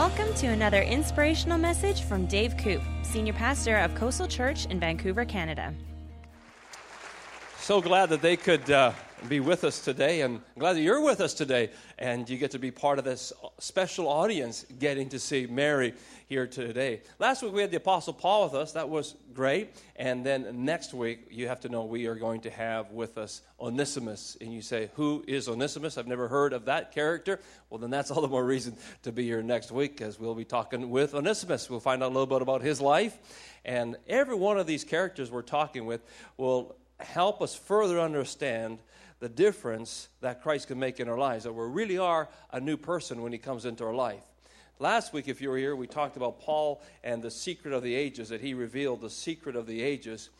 Welcome to another inspirational message from Dave Koop, Senior Pastor of Coastal Church in Vancouver, Canada. So glad that they could uh, be with us today, and glad that you're with us today, and you get to be part of this special audience getting to see Mary here today. Last week we had the Apostle Paul with us. That was great. And then next week, you have to know we are going to have with us Onesimus. And you say, Who is Onesimus? I've never heard of that character. Well, then that's all the more reason to be here next week because we'll be talking with Onesimus. We'll find out a little bit about his life. And every one of these characters we're talking with will help us further understand the difference that Christ can make in our lives, that we really are a new person when he comes into our life. Last week, if you were here, we talked about Paul and the secret of the ages, that he revealed the secret of the ages.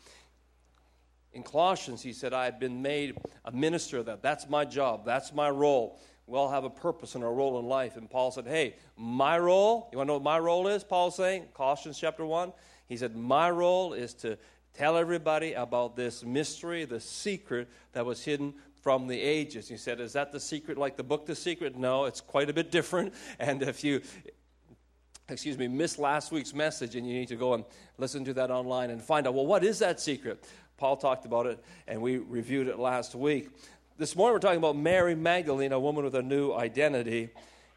In Colossians, he said, I have been made a minister of that. That's my job. That's my role. We all have a purpose and a role in life. And Paul said, Hey, my role, you want to know what my role is? Paul's saying, Colossians chapter 1. He said, My role is to tell everybody about this mystery, the secret that was hidden from the ages. He said, Is that the secret like the book The Secret? No, it's quite a bit different. And if you, excuse me, missed last week's message and you need to go and listen to that online and find out, well, what is that secret? Paul talked about it and we reviewed it last week. This morning we're talking about Mary Magdalene, a woman with a new identity.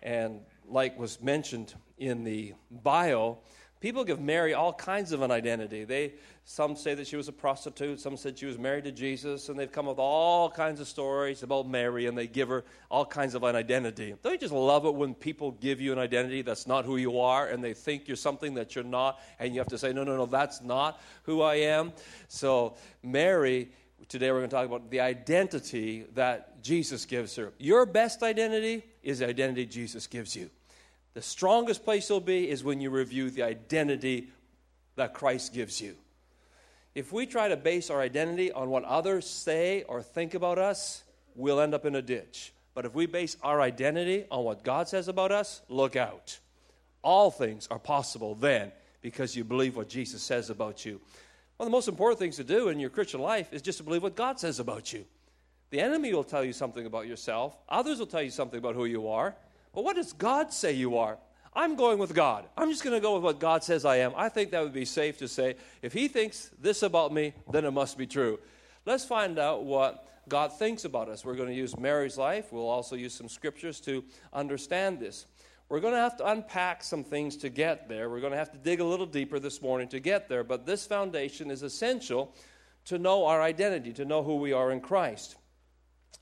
And like was mentioned in the bio, people give Mary all kinds of an identity. They some say that she was a prostitute. Some said she was married to Jesus. And they've come up with all kinds of stories about Mary and they give her all kinds of an identity. Don't you just love it when people give you an identity that's not who you are and they think you're something that you're not and you have to say, no, no, no, that's not who I am? So, Mary, today we're going to talk about the identity that Jesus gives her. Your best identity is the identity Jesus gives you. The strongest place you'll be is when you review the identity that Christ gives you. If we try to base our identity on what others say or think about us, we'll end up in a ditch. But if we base our identity on what God says about us, look out. All things are possible then because you believe what Jesus says about you. One of the most important things to do in your Christian life is just to believe what God says about you. The enemy will tell you something about yourself, others will tell you something about who you are. But what does God say you are? I'm going with God. I'm just going to go with what God says I am. I think that would be safe to say. If He thinks this about me, then it must be true. Let's find out what God thinks about us. We're going to use Mary's life. We'll also use some scriptures to understand this. We're going to have to unpack some things to get there. We're going to have to dig a little deeper this morning to get there. But this foundation is essential to know our identity, to know who we are in Christ.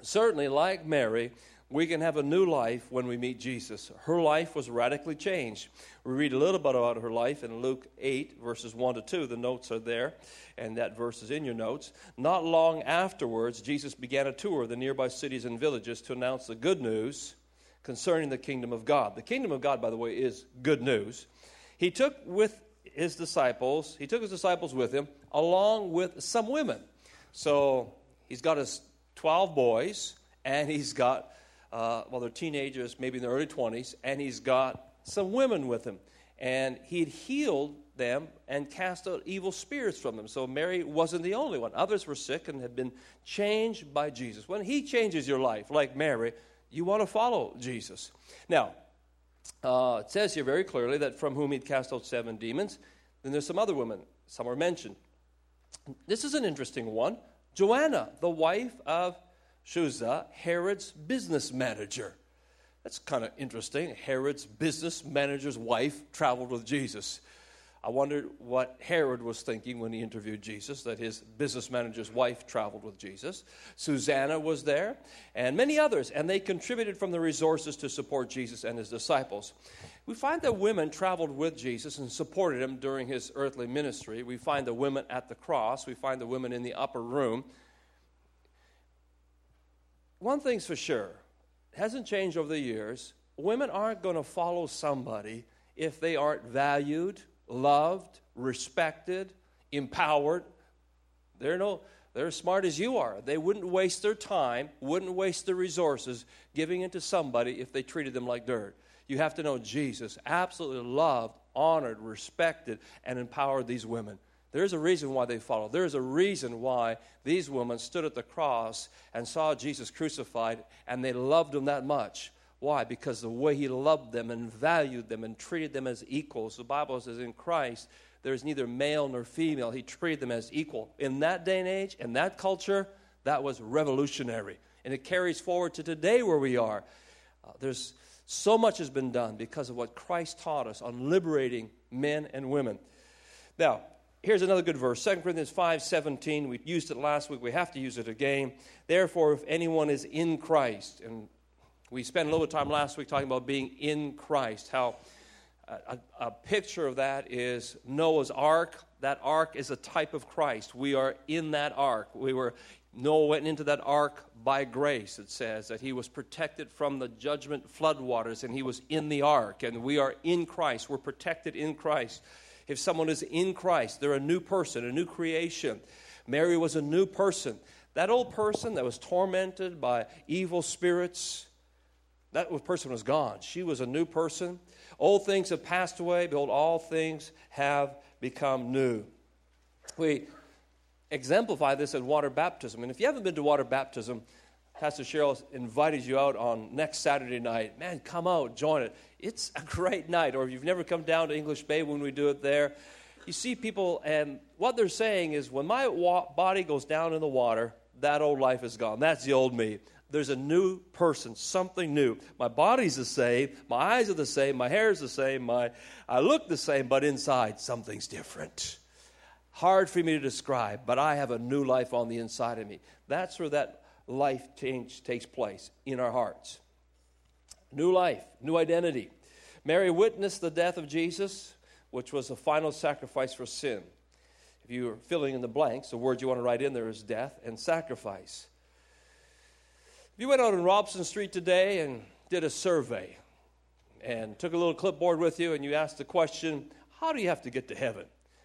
Certainly, like Mary, we can have a new life when we meet Jesus. Her life was radically changed. We read a little bit about her life in Luke 8, verses 1 to 2. The notes are there, and that verse is in your notes. Not long afterwards, Jesus began a tour of the nearby cities and villages to announce the good news concerning the kingdom of God. The kingdom of God, by the way, is good news. He took with his disciples, he took his disciples with him, along with some women. So he's got his 12 boys, and he's got uh, well, they're teenagers, maybe in their early 20s, and he's got some women with him. And he'd healed them and cast out evil spirits from them. So Mary wasn't the only one. Others were sick and had been changed by Jesus. When he changes your life, like Mary, you want to follow Jesus. Now, uh, it says here very clearly that from whom he'd cast out seven demons. Then there's some other women, some are mentioned. This is an interesting one. Joanna, the wife of Chuza, Herod's business manager. That's kind of interesting. Herod's business manager's wife traveled with Jesus. I wondered what Herod was thinking when he interviewed Jesus, that his business manager's wife traveled with Jesus. Susanna was there, and many others, and they contributed from the resources to support Jesus and his disciples. We find that women traveled with Jesus and supported him during his earthly ministry. We find the women at the cross, we find the women in the upper room one thing's for sure, it hasn't changed over the years. Women aren't going to follow somebody if they aren't valued, loved, respected, empowered. They're no they're as smart as you are. They wouldn't waste their time, wouldn't waste their resources giving it to somebody if they treated them like dirt. You have to know Jesus absolutely loved, honored, respected, and empowered these women. There's a reason why they followed. There's a reason why these women stood at the cross and saw Jesus crucified and they loved him that much. Why? Because the way he loved them and valued them and treated them as equals. The Bible says in Christ, there's neither male nor female. He treated them as equal. In that day and age, in that culture, that was revolutionary. And it carries forward to today where we are. Uh, there's so much has been done because of what Christ taught us on liberating men and women. Now, here's another good verse 2 Corinthians 5 17. We used it last week. We have to use it again. Therefore, if anyone is in Christ, and we spent a little time last week talking about being in Christ, how uh, a, a, picture of that is Noah's ark. That ark is a type of Christ. We are in that ark. We were Noah went into that ark by grace. It says that he was protected from the judgment floodwaters, and he was in the ark. And we are in Christ. We're protected in Christ. If someone is in Christ, they're a new person, a new creation. Mary was a new person. That old person that was tormented by evil spirits, that person was gone. She was a new person. Old things have passed away. Behold, all things have become new. We exemplify this in water baptism. And if you haven't been to water baptism, Pastor Cheryl invited you out on next Saturday night. Man, come out, join it. It's a great night. Or if you've never come down to English Bay when we do it there, you see people, and what they're saying is when my wa- body goes down in the water, that old life is gone. That's the old me there's a new person, something new. My body's the same, my eyes are the same, my hair is the same, my, I look the same, but inside something's different. Hard for me to describe, but I have a new life on the inside of me. That's where that life change takes place in our hearts. New life, new identity. Mary witnessed the death of Jesus, which was the final sacrifice for sin. If you're filling in the blanks, the word you want to write in there is death and sacrifice. If you went out on Robson Street today and did a survey and took a little clipboard with you and you asked the question, How do you have to get to heaven?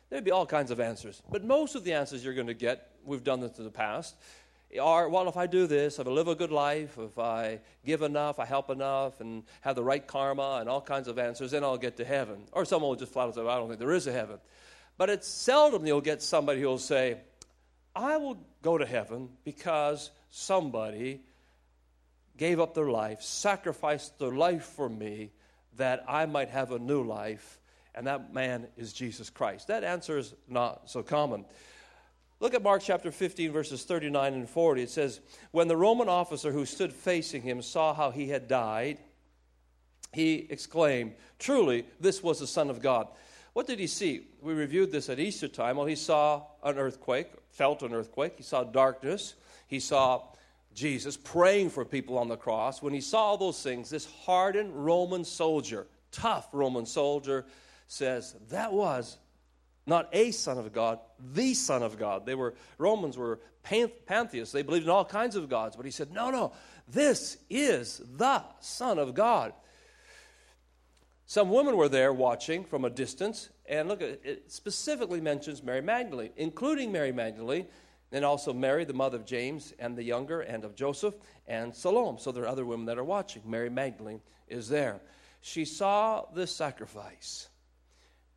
There'd be all kinds of answers. But most of the answers you're going to get, we've done this in the past, well, if I do this, if I live a good life, if I give enough, I help enough, and have the right karma, and all kinds of answers, then I'll get to heaven. Or someone will just flat out say, well, I don't think there is a heaven. But it's seldom you'll get somebody who'll say, I will go to heaven because somebody gave up their life, sacrificed their life for me that I might have a new life, and that man is Jesus Christ. That answer is not so common. Look at Mark chapter 15, verses 39 and 40. It says, When the Roman officer who stood facing him saw how he had died, he exclaimed, Truly, this was the Son of God. What did he see? We reviewed this at Easter time. Well, he saw an earthquake, felt an earthquake, he saw darkness, he saw Jesus praying for people on the cross, when he saw those things, this hardened Roman soldier, tough Roman soldier, says, That was not a son of God, the son of God. They were, Romans were pantheists. They believed in all kinds of gods. But he said, No, no, this is the son of God. Some women were there watching from a distance, and look, it specifically mentions Mary Magdalene, including Mary Magdalene and also Mary, the mother of James and the younger, and of Joseph, and Salome. So there are other women that are watching. Mary Magdalene is there. She saw the sacrifice.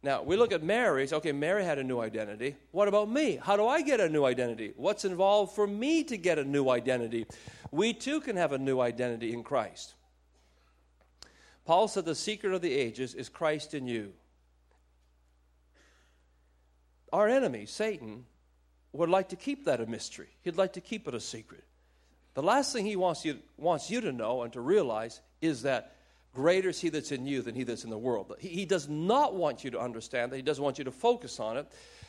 Now, we look at Mary, okay, Mary had a new identity. What about me? How do I get a new identity? What's involved for me to get a new identity? We too can have a new identity in Christ. Paul said the secret of the ages is Christ in you. Our enemy, Satan, would like to keep that a mystery. He'd like to keep it a secret. The last thing he wants you, wants you to know and to realize is that greater is he that's in you than he that's in the world. He, he does not want you to understand that. He doesn't want you to focus on it.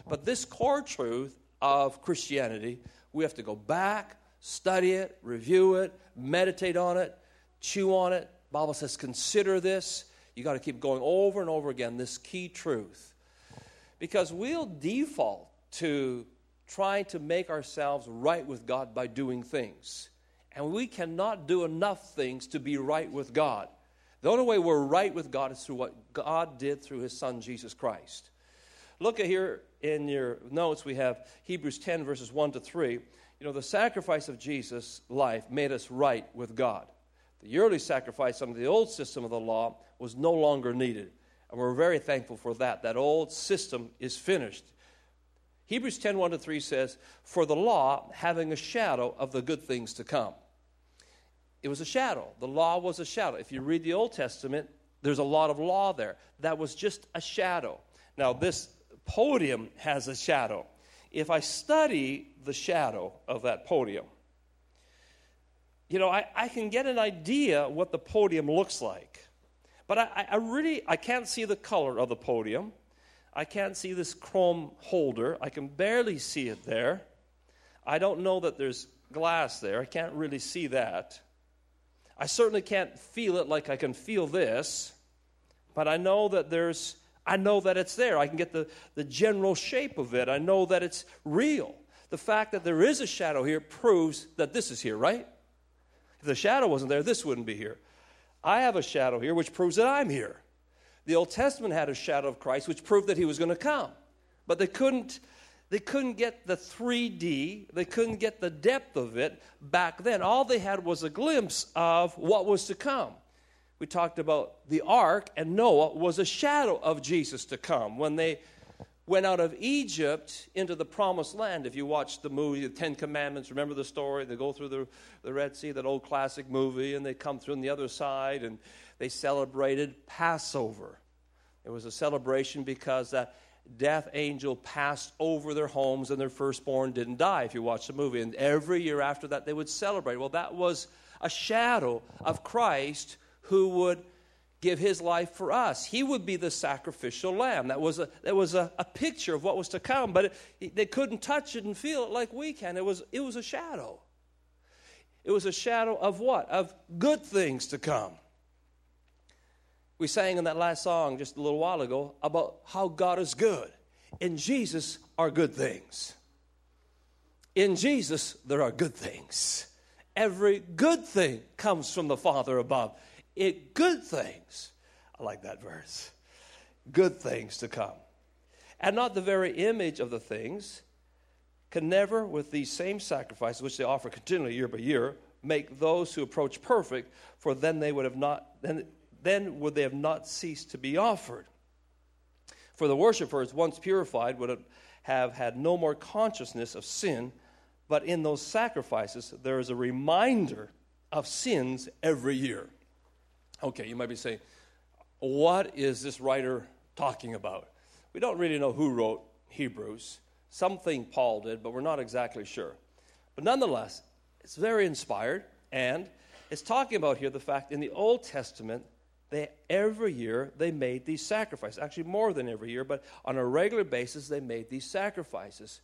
But this core truth of Christianity, we have to go back, study it, review it, meditate on it, chew on it. Bible says consider this. You got to keep going over and over again this key truth. Because we'll default to trying to make ourselves right with God by doing things. And we cannot do enough things to be right with God. The only way we're right with God is through what God did through his son Jesus Christ. Look at here in your notes, we have Hebrews 10, verses 1 to 3. You know, the sacrifice of Jesus' life made us right with God. The yearly sacrifice under the old system of the law was no longer needed. And we're very thankful for that. That old system is finished. Hebrews 10 1 to 3 says, For the law, having a shadow of the good things to come. It was a shadow. The law was a shadow. If you read the Old Testament, there's a lot of law there. That was just a shadow. Now, this podium has a shadow. If I study the shadow of that podium, you know, I, I can get an idea what the podium looks like. But I, I really, I can't see the color of the podium. I can't see this chrome holder. I can barely see it there. I don't know that there's glass there. I can't really see that. I certainly can't feel it like I can feel this, but I know that there's I know that it's there. I can get the, the general shape of it. I know that it's real. The fact that there is a shadow here proves that this is here, right? If the shadow wasn't there, this wouldn't be here. I have a shadow here, which proves that I'm here. The Old Testament had a shadow of Christ, which proved that he was going to come. But they couldn't, they couldn't get the 3D, they couldn't get the depth of it back then. All they had was a glimpse of what was to come. We talked about the ark, and Noah was a shadow of Jesus to come. When they went out of Egypt into the promised land. If you watch the movie, The Ten Commandments, remember the story? They go through the, the Red Sea, that old classic movie, and they come through on the other side and they celebrated Passover. It was a celebration because that death angel passed over their homes and their firstborn didn't die, if you watch the movie. And every year after that, they would celebrate. Well, that was a shadow of Christ who would give his life for us. He would be the sacrificial lamb. That was a, that was a, a picture of what was to come, but it, they couldn't touch it and feel it like we can. It was, it was a shadow. It was a shadow of what? Of good things to come. We sang in that last song just a little while ago about how God is good. In Jesus are good things. In Jesus, there are good things. Every good thing comes from the Father above it good things. I like that verse. Good things to come. And not the very image of the things can never, with these same sacrifices, which they offer continually year by year, make those who approach perfect, for then they would have not then, then would they have not ceased to be offered. For the worshippers, once purified, would have had no more consciousness of sin, but in those sacrifices there is a reminder of sins every year. Okay, you might be saying, what is this writer talking about? We don't really know who wrote Hebrews. Something Paul did, but we're not exactly sure. But nonetheless, it's very inspired, and it's talking about here the fact in the Old Testament, they every year they made these sacrifices. Actually, more than every year, but on a regular basis, they made these sacrifices.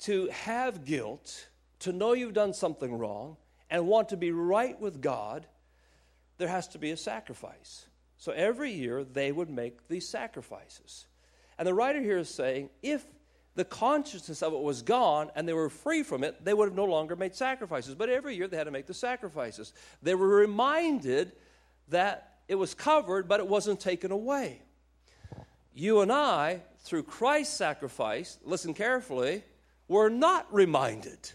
To have guilt, to know you've done something wrong, and want to be right with God, there has to be a sacrifice. So every year they would make these sacrifices. And the writer here is saying if the consciousness of it was gone and they were free from it, they would have no longer made sacrifices. But every year they had to make the sacrifices. They were reminded that it was covered, but it wasn't taken away. You and I, through Christ's sacrifice, listen carefully, were not reminded.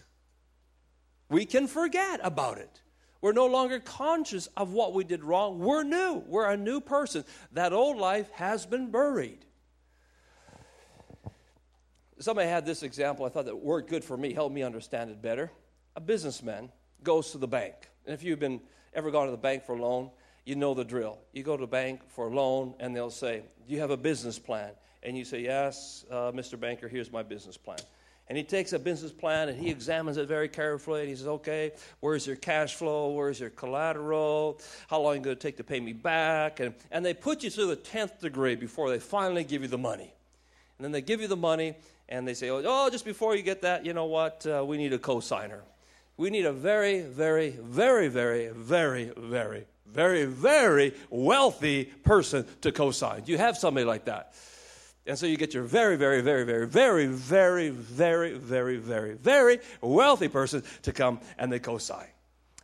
We can forget about it. We're no longer conscious of what we did wrong. We're new. We're a new person. That old life has been buried. Somebody had this example. I thought that worked good for me, helped me understand it better. A businessman goes to the bank. And if you've been ever gone to the bank for a loan, you know the drill. You go to the bank for a loan, and they'll say, Do you have a business plan? And you say, Yes, uh, Mr. Banker, here's my business plan and he takes a business plan and he examines it very carefully and he says, okay, where's your cash flow? Where's your collateral? How long is it going to take to pay me back? And, and they put you through the 10th degree before they finally give you the money. And then they give you the money and they say, oh, just before you get that, you know what? Uh, we need a cosigner. We need a very, very, very, very, very, very, very, very wealthy person to cosign. Do you have somebody like that? And so you get your very, very, very, very, very, very, very, very, very, very wealthy person to come and they co-sign.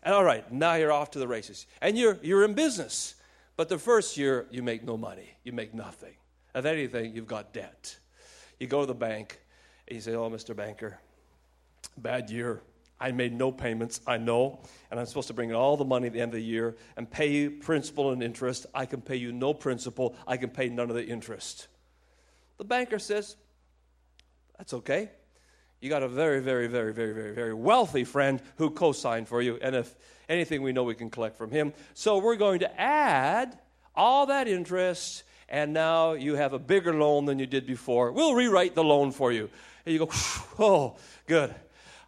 And all right, now you're off to the races. And you're, you're in business. But the first year, you make no money. You make nothing. If anything, you've got debt. You go to the bank and you say, Oh, Mr. Banker, bad year. I made no payments, I know, and I'm supposed to bring in all the money at the end of the year and pay you principal and interest. I can pay you no principal, I can pay none of the interest. The banker says, That's okay. you got a very, very, very, very, very, very wealthy friend who co signed for you. And if anything we know, we can collect from him. So we're going to add all that interest, and now you have a bigger loan than you did before. We'll rewrite the loan for you. And you go, oh, good.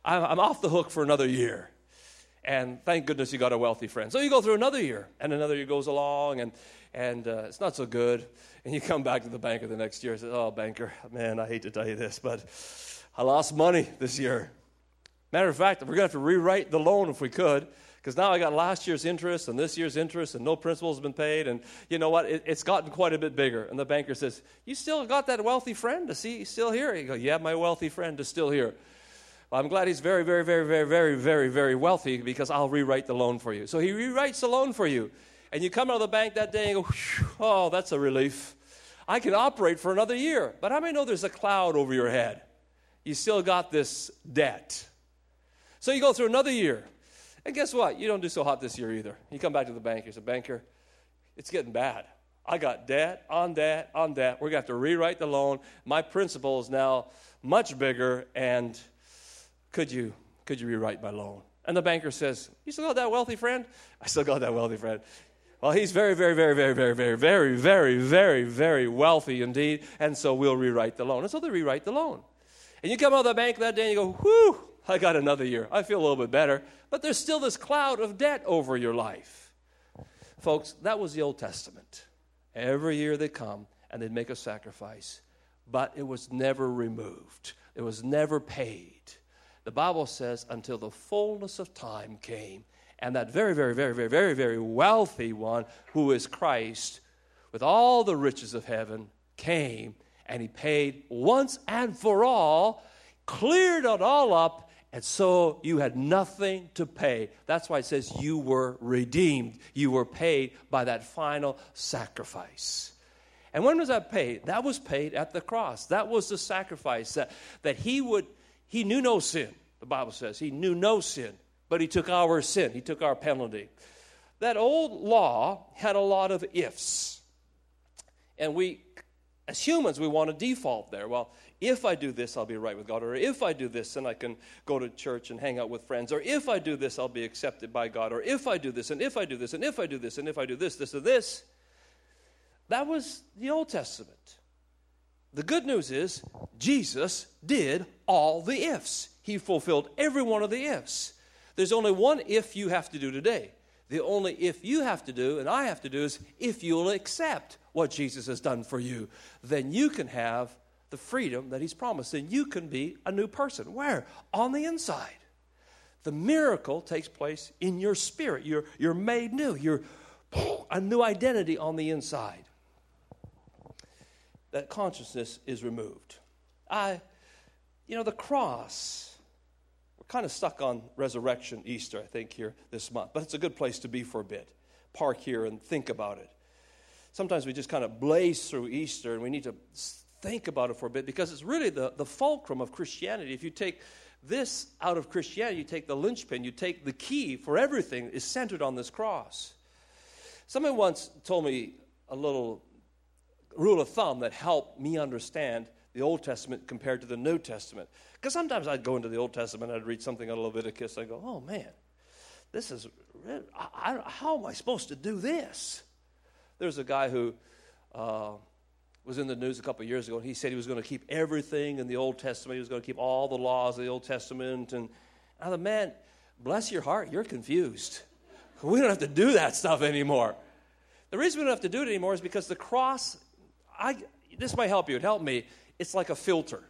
I'm off the hook for another year. And thank goodness you got a wealthy friend. So you go through another year, and another year goes along, and, and uh, it's not so good. And you come back to the banker the next year and say, Oh, banker, man, I hate to tell you this, but I lost money this year. Matter of fact, we're going to have to rewrite the loan if we could, because now I got last year's interest and this year's interest, and no principal has been paid. And you know what? It, it's gotten quite a bit bigger. And the banker says, You still got that wealthy friend? Is he still here? You go, Yeah, my wealthy friend is still here. Well, I'm glad he's very, very, very, very, very, very, very wealthy because I'll rewrite the loan for you. So he rewrites the loan for you. And you come out of the bank that day and go, oh, that's a relief. I can operate for another year. But how many know there's a cloud over your head? You still got this debt. So you go through another year. And guess what? You don't do so hot this year either. You come back to the bank. You say, banker, it's getting bad. I got debt on debt on debt. We're going to have to rewrite the loan. My principal is now much bigger, and could you, could you rewrite my loan? And the banker says, You still got that wealthy friend? I still got that wealthy friend. Well, he's very, very, very, very, very, very, very, very, very, very wealthy indeed, and so we'll rewrite the loan. And so they rewrite the loan. And you come out of the bank that day and you go, whew, I got another year. I feel a little bit better. But there's still this cloud of debt over your life. Folks, that was the Old Testament. Every year they come and they'd make a sacrifice, but it was never removed, it was never paid. The Bible says, until the fullness of time came, and that very, very, very, very, very, very wealthy one, who is Christ, with all the riches of heaven, came and he paid once and for all, cleared it all up, and so you had nothing to pay. That's why it says you were redeemed. You were paid by that final sacrifice. And when was that paid? That was paid at the cross. That was the sacrifice that, that he would he knew no sin, the Bible says. He knew no sin, but he took our sin, he took our penalty. That old law had a lot of ifs. And we, as humans, we want to default there. Well, if I do this, I'll be right with God. Or if I do this, then I can go to church and hang out with friends. Or if I do this, I'll be accepted by God. Or if I do this, and if I do this, and if I do this, and if I do this, this, or this. That was the Old Testament. The good news is Jesus did all the ifs. He fulfilled every one of the ifs. There's only one if you have to do today. The only if you have to do and I have to do is if you'll accept what Jesus has done for you, then you can have the freedom that He's promised. Then you can be a new person. Where? On the inside. The miracle takes place in your spirit. You're, you're made new. You're a new identity on the inside that consciousness is removed. I, you know, the cross, we're kind of stuck on resurrection, Easter, I think, here this month, but it's a good place to be for a bit. Park here and think about it. Sometimes we just kind of blaze through Easter and we need to think about it for a bit because it's really the, the fulcrum of Christianity. If you take this out of Christianity, you take the linchpin, you take the key for everything is centered on this cross. Someone once told me a little rule of thumb that helped me understand the Old Testament compared to the New Testament. Because sometimes I'd go into the Old Testament, I'd read something out of Leviticus, I go, oh man, this is, I, I, how am I supposed to do this? There's a guy who uh, was in the news a couple of years ago, and he said he was going to keep everything in the Old Testament. He was going to keep all the laws of the Old Testament. And I thought, man, bless your heart, you're confused. We don't have to do that stuff anymore. The reason we don't have to do it anymore is because the cross I, this might help you. It helped me. It's like a filter.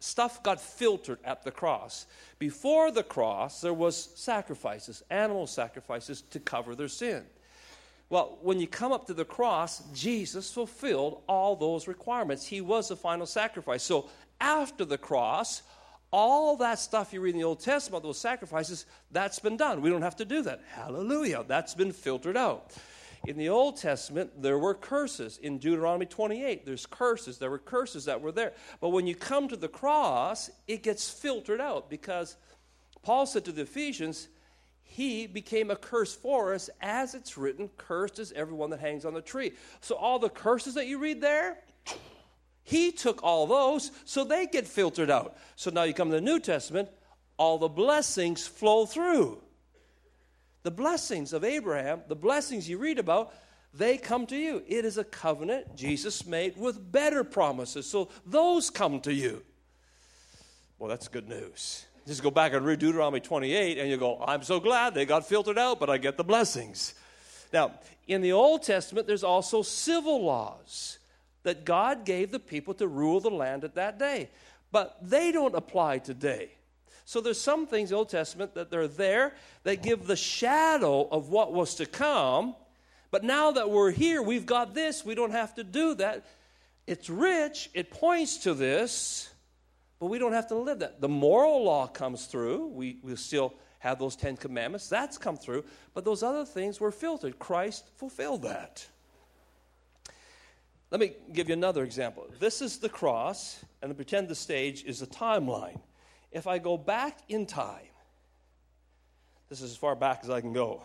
Stuff got filtered at the cross. Before the cross, there was sacrifices, animal sacrifices to cover their sin. Well, when you come up to the cross, Jesus fulfilled all those requirements. He was the final sacrifice. So after the cross, all that stuff you read in the Old Testament, those sacrifices, that's been done. We don't have to do that. Hallelujah. That's been filtered out. In the Old Testament, there were curses. In Deuteronomy 28, there's curses. There were curses that were there. But when you come to the cross, it gets filtered out because Paul said to the Ephesians, He became a curse for us, as it's written, cursed is everyone that hangs on the tree. So all the curses that you read there, He took all those, so they get filtered out. So now you come to the New Testament, all the blessings flow through. The blessings of Abraham, the blessings you read about, they come to you. It is a covenant Jesus made with better promises. So those come to you. Well, that's good news. Just go back and read Deuteronomy 28, and you go, I'm so glad they got filtered out, but I get the blessings. Now, in the Old Testament, there's also civil laws that God gave the people to rule the land at that day, but they don't apply today. So there's some things in the Old Testament that they're there that give the shadow of what was to come. But now that we're here, we've got this, we don't have to do that. It's rich, it points to this, but we don't have to live that. The moral law comes through. We, we still have those Ten Commandments. That's come through. But those other things were filtered. Christ fulfilled that. Let me give you another example. This is the cross, and pretend the stage is a timeline. If I go back in time, this is as far back as I can go.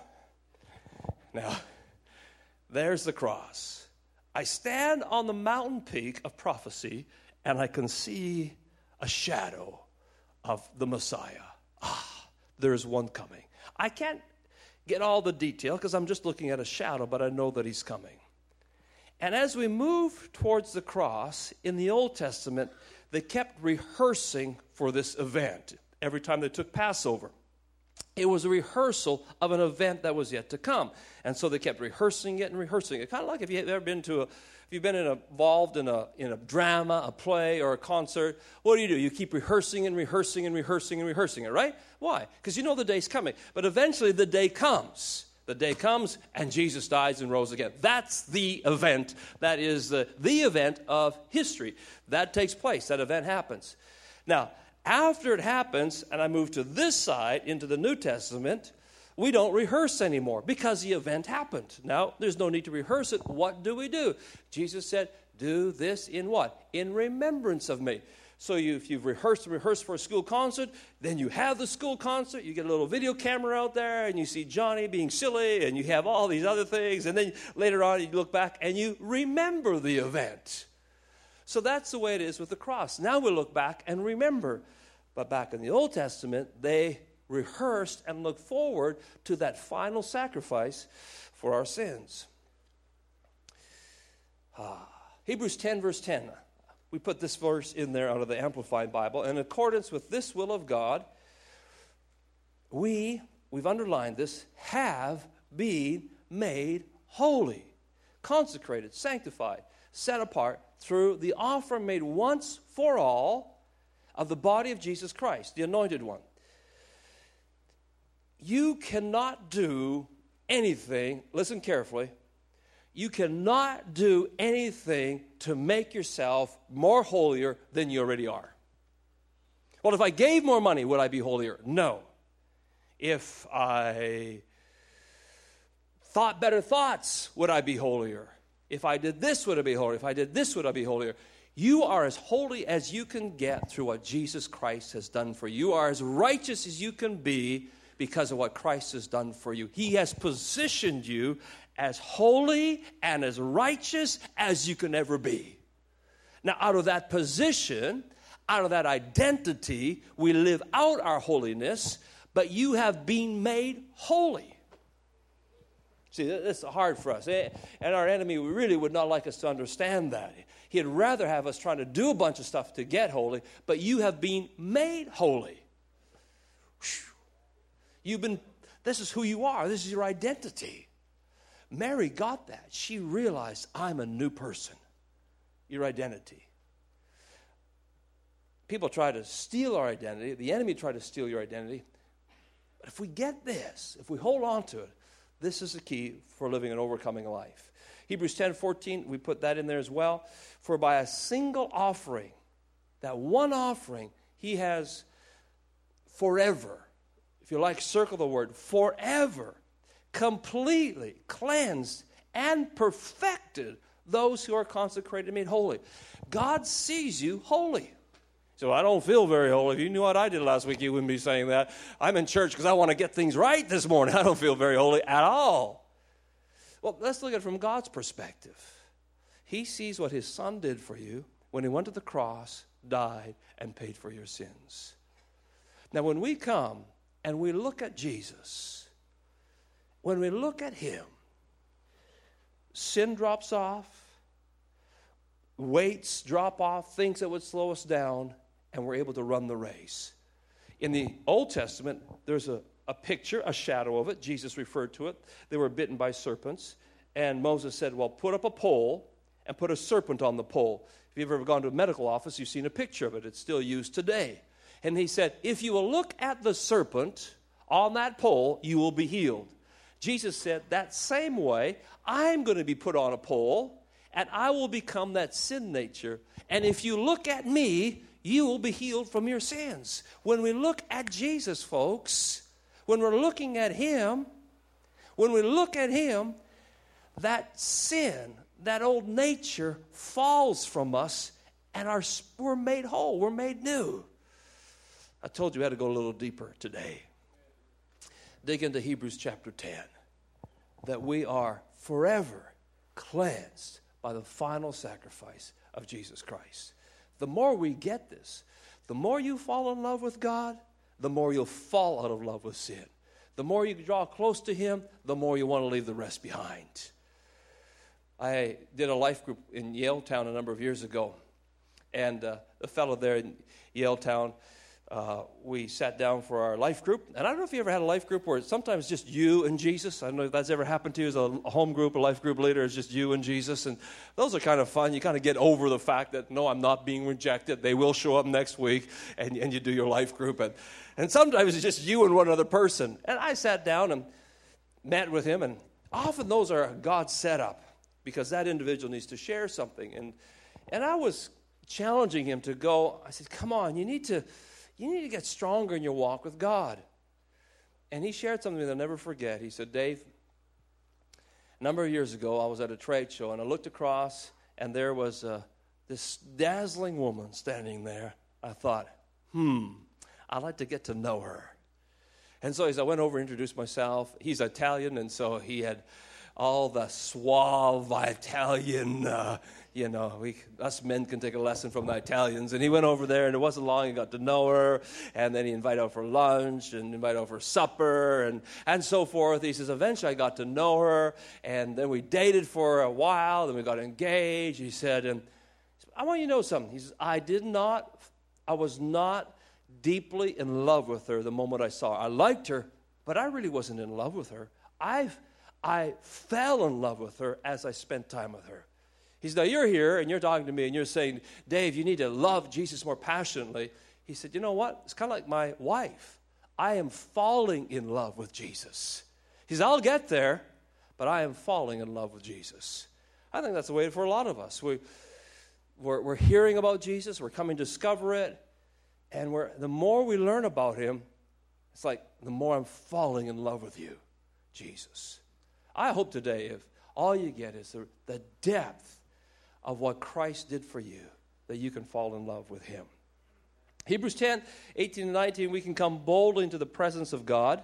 Now, there's the cross. I stand on the mountain peak of prophecy, and I can see a shadow of the Messiah. Ah, there's one coming. I can't get all the detail because I'm just looking at a shadow, but I know that he's coming. And as we move towards the cross, in the Old Testament, they kept rehearsing for this event every time they took Passover. It was a rehearsal of an event that was yet to come. And so they kept rehearsing it and rehearsing it. Kind of like if you've ever been to a, if you've been involved in a, in a drama, a play, or a concert, what do you do? You keep rehearsing and rehearsing and rehearsing and rehearsing it, right? Why? Because you know the day's coming. But eventually the day comes. The day comes and Jesus dies and rose again. That's the event. That is the, the event of history. That takes place. That event happens. Now, after it happens, and I move to this side into the New Testament, we don't rehearse anymore because the event happened. Now, there's no need to rehearse it. What do we do? Jesus said, Do this in what? In remembrance of me. So you, if you've rehearsed and rehearsed for a school concert, then you have the school concert, you get a little video camera out there, and you see Johnny being silly, and you have all these other things, and then later on you look back and you remember the event. So that's the way it is with the cross. Now we look back and remember. But back in the Old Testament, they rehearsed and looked forward to that final sacrifice for our sins. Ah. Hebrews 10, verse 10. We put this verse in there out of the Amplified Bible. In accordance with this will of God, we, we've underlined this, have been made holy, consecrated, sanctified, set apart through the offering made once for all of the body of Jesus Christ, the anointed one you cannot do anything, listen carefully, you cannot do anything to make yourself more holier than you already are. Well, if I gave more money, would I be holier? No. If I thought better thoughts, would I be holier? If I did this, would I be holier? If I did this, would I be holier? You are as holy as you can get through what Jesus Christ has done for you. You are as righteous as you can be because of what Christ has done for you. He has positioned you as holy and as righteous as you can ever be. Now, out of that position, out of that identity, we live out our holiness, but you have been made holy. See, that's hard for us. Eh, and our enemy really would not like us to understand that. He'd rather have us trying to do a bunch of stuff to get holy, but you have been made holy. You've been, this is who you are, this is your identity. Mary got that. She realized, I'm a new person. Your identity. People try to steal our identity, the enemy try to steal your identity. But if we get this, if we hold on to it, this is the key for living an overcoming life. Hebrews 10 14, we put that in there as well. For by a single offering, that one offering, he has forever if you like, circle the word, forever, completely cleansed and perfected those who are consecrated and made holy. God sees you holy. So I don't feel very holy. If you knew what I did last week, you wouldn't be saying that. I'm in church because I want to get things right this morning. I don't feel very holy at all. Well, let's look at it from God's perspective. He sees what His Son did for you, when he went to the cross, died, and paid for your sins. Now, when we come and we look at Jesus, when we look at him, sin drops off, weights drop off, things that would slow us down, and we're able to run the race. In the Old Testament, there's a, a picture, a shadow of it. Jesus referred to it. They were bitten by serpents. And Moses said, Well, put up a pole and put a serpent on the pole. If you've ever gone to a medical office, you've seen a picture of it. It's still used today. And he said, If you will look at the serpent on that pole, you will be healed. Jesus said, That same way, I'm going to be put on a pole and I will become that sin nature. And if you look at me, you will be healed from your sins. When we look at Jesus, folks, when we're looking at Him, when we look at Him, that sin, that old nature falls from us and our, we're made whole, we're made new. I told you I had to go a little deeper today. Dig into Hebrews chapter 10 that we are forever cleansed by the final sacrifice of Jesus Christ. The more we get this, the more you fall in love with God, the more you'll fall out of love with sin. The more you draw close to Him, the more you want to leave the rest behind. I did a life group in Yaletown a number of years ago, and uh, the fellow there in Yaletown, uh, we sat down for our life group. And I don't know if you ever had a life group where it's sometimes just you and Jesus. I don't know if that's ever happened to you as a home group, a life group leader, it's just you and Jesus. And those are kind of fun. You kind of get over the fact that, no, I'm not being rejected. They will show up next week, and, and you do your life group. And, and sometimes it's just you and one other person. And I sat down and met with him, and often those are God's setup because that individual needs to share something. And, and I was challenging him to go, I said, come on, you need to you need to get stronger in your walk with God. And he shared something that I'll never forget. He said, Dave, a number of years ago, I was at a trade show and I looked across and there was uh, this dazzling woman standing there. I thought, hmm, I'd like to get to know her. And so as I went over and introduced myself, he's Italian, and so he had all the suave Italian uh, you know, we, us men can take a lesson from the Italians. And he went over there, and it wasn't long, he got to know her. And then he invited her for lunch and invited her for supper and, and so forth. He says, eventually I got to know her, and then we dated for a while, then we got engaged. He said, and I want you to know something. He says, I did not, I was not deeply in love with her the moment I saw her. I liked her, but I really wasn't in love with her. I, I fell in love with her as I spent time with her. He said, Now you're here and you're talking to me and you're saying, Dave, you need to love Jesus more passionately. He said, You know what? It's kind of like my wife. I am falling in love with Jesus. He said, I'll get there, but I am falling in love with Jesus. I think that's the way for a lot of us. We, we're, we're hearing about Jesus, we're coming to discover it, and we're, the more we learn about him, it's like the more I'm falling in love with you, Jesus. I hope today, if all you get is the, the depth of what Christ did for you, that you can fall in love with Him. Hebrews 10 18 and 19, we can come boldly into the presence of God.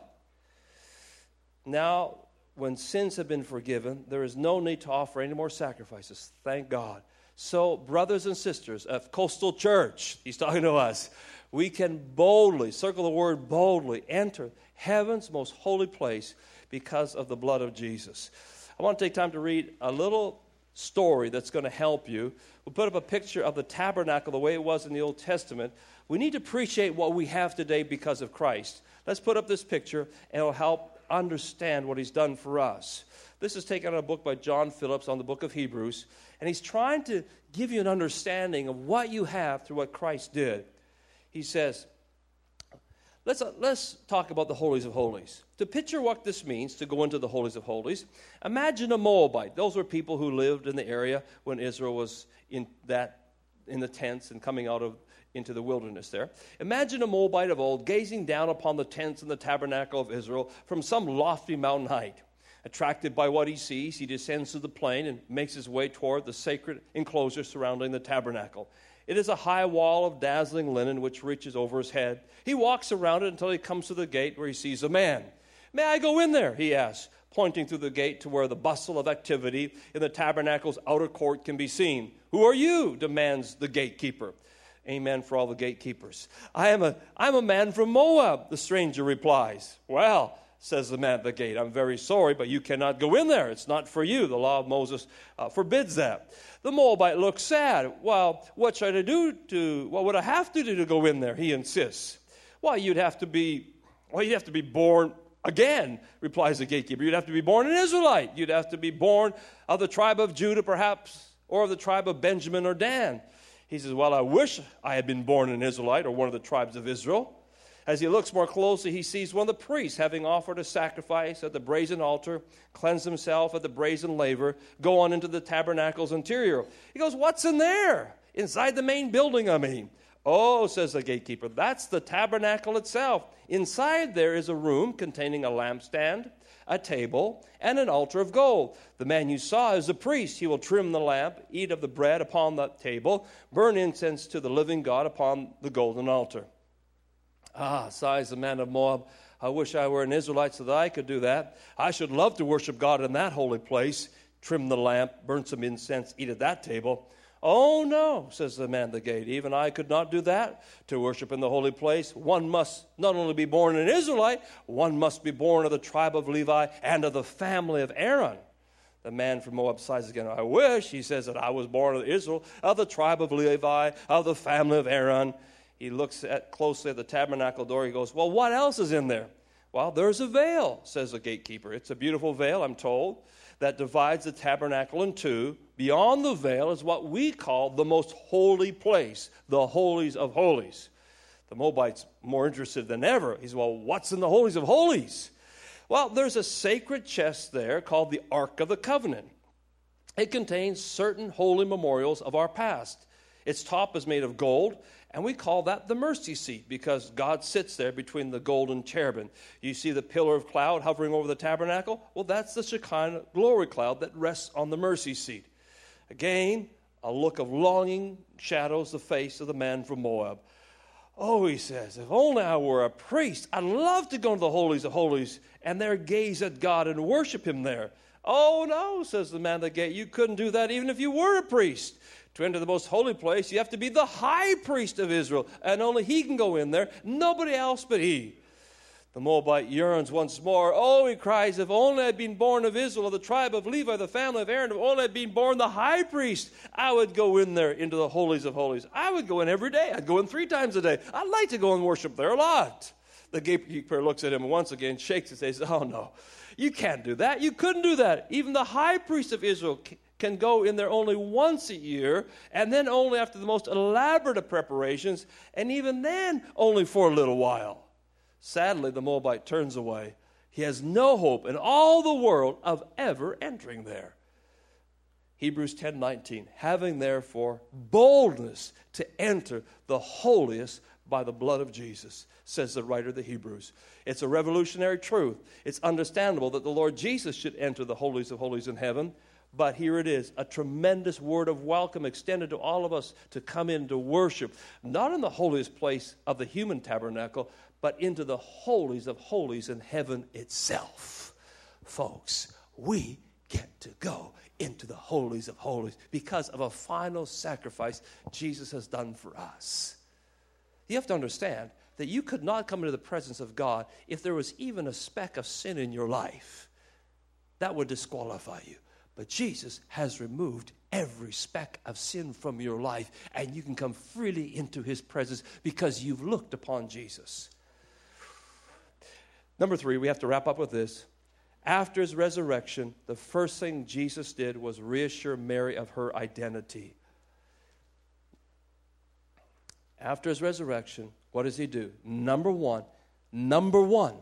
Now, when sins have been forgiven, there is no need to offer any more sacrifices. Thank God. So, brothers and sisters of Coastal Church, he's talking to us, we can boldly, circle the word boldly, enter heaven's most holy place because of the blood of Jesus. I want to take time to read a little story that's going to help you. We'll put up a picture of the tabernacle the way it was in the Old Testament. We need to appreciate what we have today because of Christ. Let's put up this picture, and it'll help understand what He's done for us. This is taken out of a book by John Phillips on the book of Hebrews, and he's trying to give you an understanding of what you have through what Christ did. He says, Let's, uh, let's talk about the holies of holies. To picture what this means to go into the holies of holies, imagine a Moabite. Those were people who lived in the area when Israel was in that in the tents and coming out of into the wilderness there. Imagine a Moabite of old gazing down upon the tents and the tabernacle of Israel from some lofty mountain height. Attracted by what he sees, he descends to the plain and makes his way toward the sacred enclosure surrounding the tabernacle. It is a high wall of dazzling linen which reaches over his head. He walks around it until he comes to the gate where he sees a man. May I go in there? He asks. pointing through the gate to where the bustle of activity in the tabernacle's outer court can be seen. Who are you? demands the gatekeeper. Amen for all the gatekeepers. I am a, I'm a man from Moab, the stranger replies. Well, says the man at the gate, I'm very sorry, but you cannot go in there. It's not for you. The law of Moses uh, forbids that. The Moabite looks sad. Well, what should I do to, what would I have to do to go in there? He insists. Well, you'd have to be, well, you'd have to be born again, replies the gatekeeper. You'd have to be born an Israelite. You'd have to be born of the tribe of Judah, perhaps, or of the tribe of Benjamin or Dan. He says, Well, I wish I had been born an Israelite or one of the tribes of Israel. As he looks more closely, he sees one of the priests having offered a sacrifice at the brazen altar, cleanse himself at the brazen laver, go on into the tabernacle's interior. He goes, What's in there? Inside the main building, I mean. Oh, says the gatekeeper, that's the tabernacle itself. Inside there is a room containing a lampstand, a table, and an altar of gold. The man you saw is a priest. He will trim the lamp, eat of the bread upon the table, burn incense to the living God upon the golden altar. Ah, sighs the man of Moab. I wish I were an Israelite so that I could do that. I should love to worship God in that holy place, trim the lamp, burn some incense, eat at that table. Oh, no, says the man at the gate. Even I could not do that. To worship in the holy place, one must not only be born an Israelite, one must be born of the tribe of Levi and of the family of Aaron. The man from Moab sighs again. I wish, he says, that I was born of Israel, of the tribe of Levi, of the family of Aaron. He looks at, closely at the tabernacle door. He goes, Well, what else is in there? Well, there's a veil, says the gatekeeper. It's a beautiful veil, I'm told, that divides the tabernacle in two. Beyond the veil is what we call the most holy place, the holies of holies. The Moabite's more interested than ever. He's, well, what's in the holies of holies? Well, there's a sacred chest there called the Ark of the Covenant. It contains certain holy memorials of our past. Its top is made of gold, and we call that the mercy seat because God sits there between the golden cherubim. You see the pillar of cloud hovering over the tabernacle? Well, that's the Shekinah glory cloud that rests on the mercy seat. Again, a look of longing shadows the face of the man from Moab. Oh, he says, if only I were a priest, I'd love to go to the holies of holies and there gaze at God and worship him there. Oh, no, says the man at the gate, you couldn't do that even if you were a priest. To enter the most holy place, you have to be the high priest of Israel, and only he can go in there, nobody else but he. The Moabite yearns once more. Oh, he cries, if only I'd been born of Israel, of the tribe of Levi, the family of Aaron, if only I'd been born the high priest, I would go in there into the holies of holies. I would go in every day. I'd go in three times a day. I'd like to go and worship there a lot. The gatekeeper looks at him once again, shakes and says, Oh, no, you can't do that. You couldn't do that. Even the high priest of Israel can go in there only once a year, and then only after the most elaborate of preparations, and even then only for a little while. Sadly, the Moabite turns away. He has no hope in all the world of ever entering there. Hebrews 10:19 having therefore boldness to enter the holiest by the blood of Jesus says the writer of the Hebrews it's a revolutionary truth it's understandable that the Lord Jesus should enter the holies of holies in heaven but here it is a tremendous word of welcome extended to all of us to come in to worship, not in the holiest place of the human tabernacle, but into the holies of holies in heaven itself. Folks, we get to go into the holies of holies because of a final sacrifice Jesus has done for us. You have to understand that you could not come into the presence of God if there was even a speck of sin in your life. That would disqualify you. But Jesus has removed every speck of sin from your life, and you can come freely into his presence because you've looked upon Jesus. Number three, we have to wrap up with this. After his resurrection, the first thing Jesus did was reassure Mary of her identity. After his resurrection, what does he do? Number one, number one,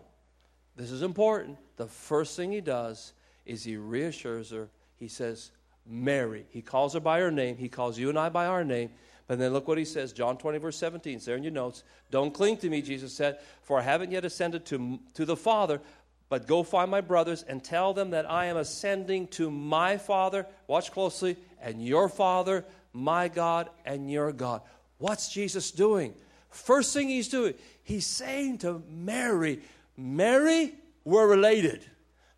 this is important. The first thing he does is he reassures her he says, Mary. He calls her by her name. He calls you and I by our name. But then look what he says, John 20, verse 17. It's there in your notes. Don't cling to me, Jesus said, for I haven't yet ascended to, to the Father, but go find my brothers and tell them that I am ascending to my Father. Watch closely. And your Father, my God, and your God. What's Jesus doing? First thing he's doing, he's saying to Mary, Mary, we're related.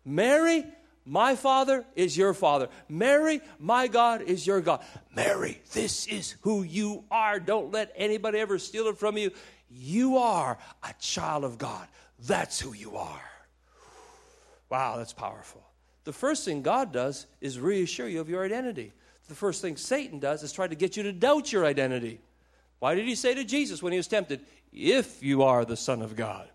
Mary, my father is your father. Mary, my God is your God. Mary, this is who you are. Don't let anybody ever steal it from you. You are a child of God. That's who you are. Wow, that's powerful. The first thing God does is reassure you of your identity. The first thing Satan does is try to get you to doubt your identity. Why did he say to Jesus when he was tempted, If you are the Son of God?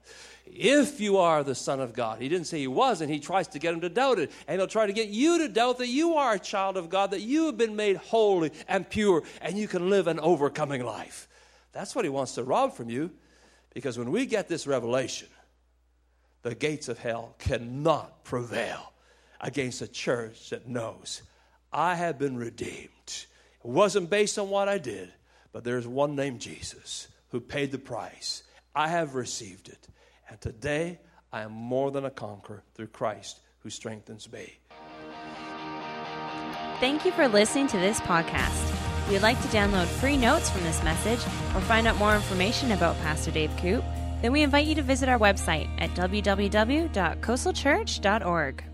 If you are the Son of God. He didn't say he wasn't. He tries to get him to doubt it. And he'll try to get you to doubt that you are a child of God, that you have been made holy and pure, and you can live an overcoming life. That's what he wants to rob from you. Because when we get this revelation, the gates of hell cannot prevail against a church that knows I have been redeemed. It wasn't based on what I did, but there's one named Jesus who paid the price. I have received it. And today I am more than a conqueror through Christ who strengthens me. Thank you for listening to this podcast. If you'd like to download free notes from this message or find out more information about Pastor Dave Koop, then we invite you to visit our website at www.coastalchurch.org.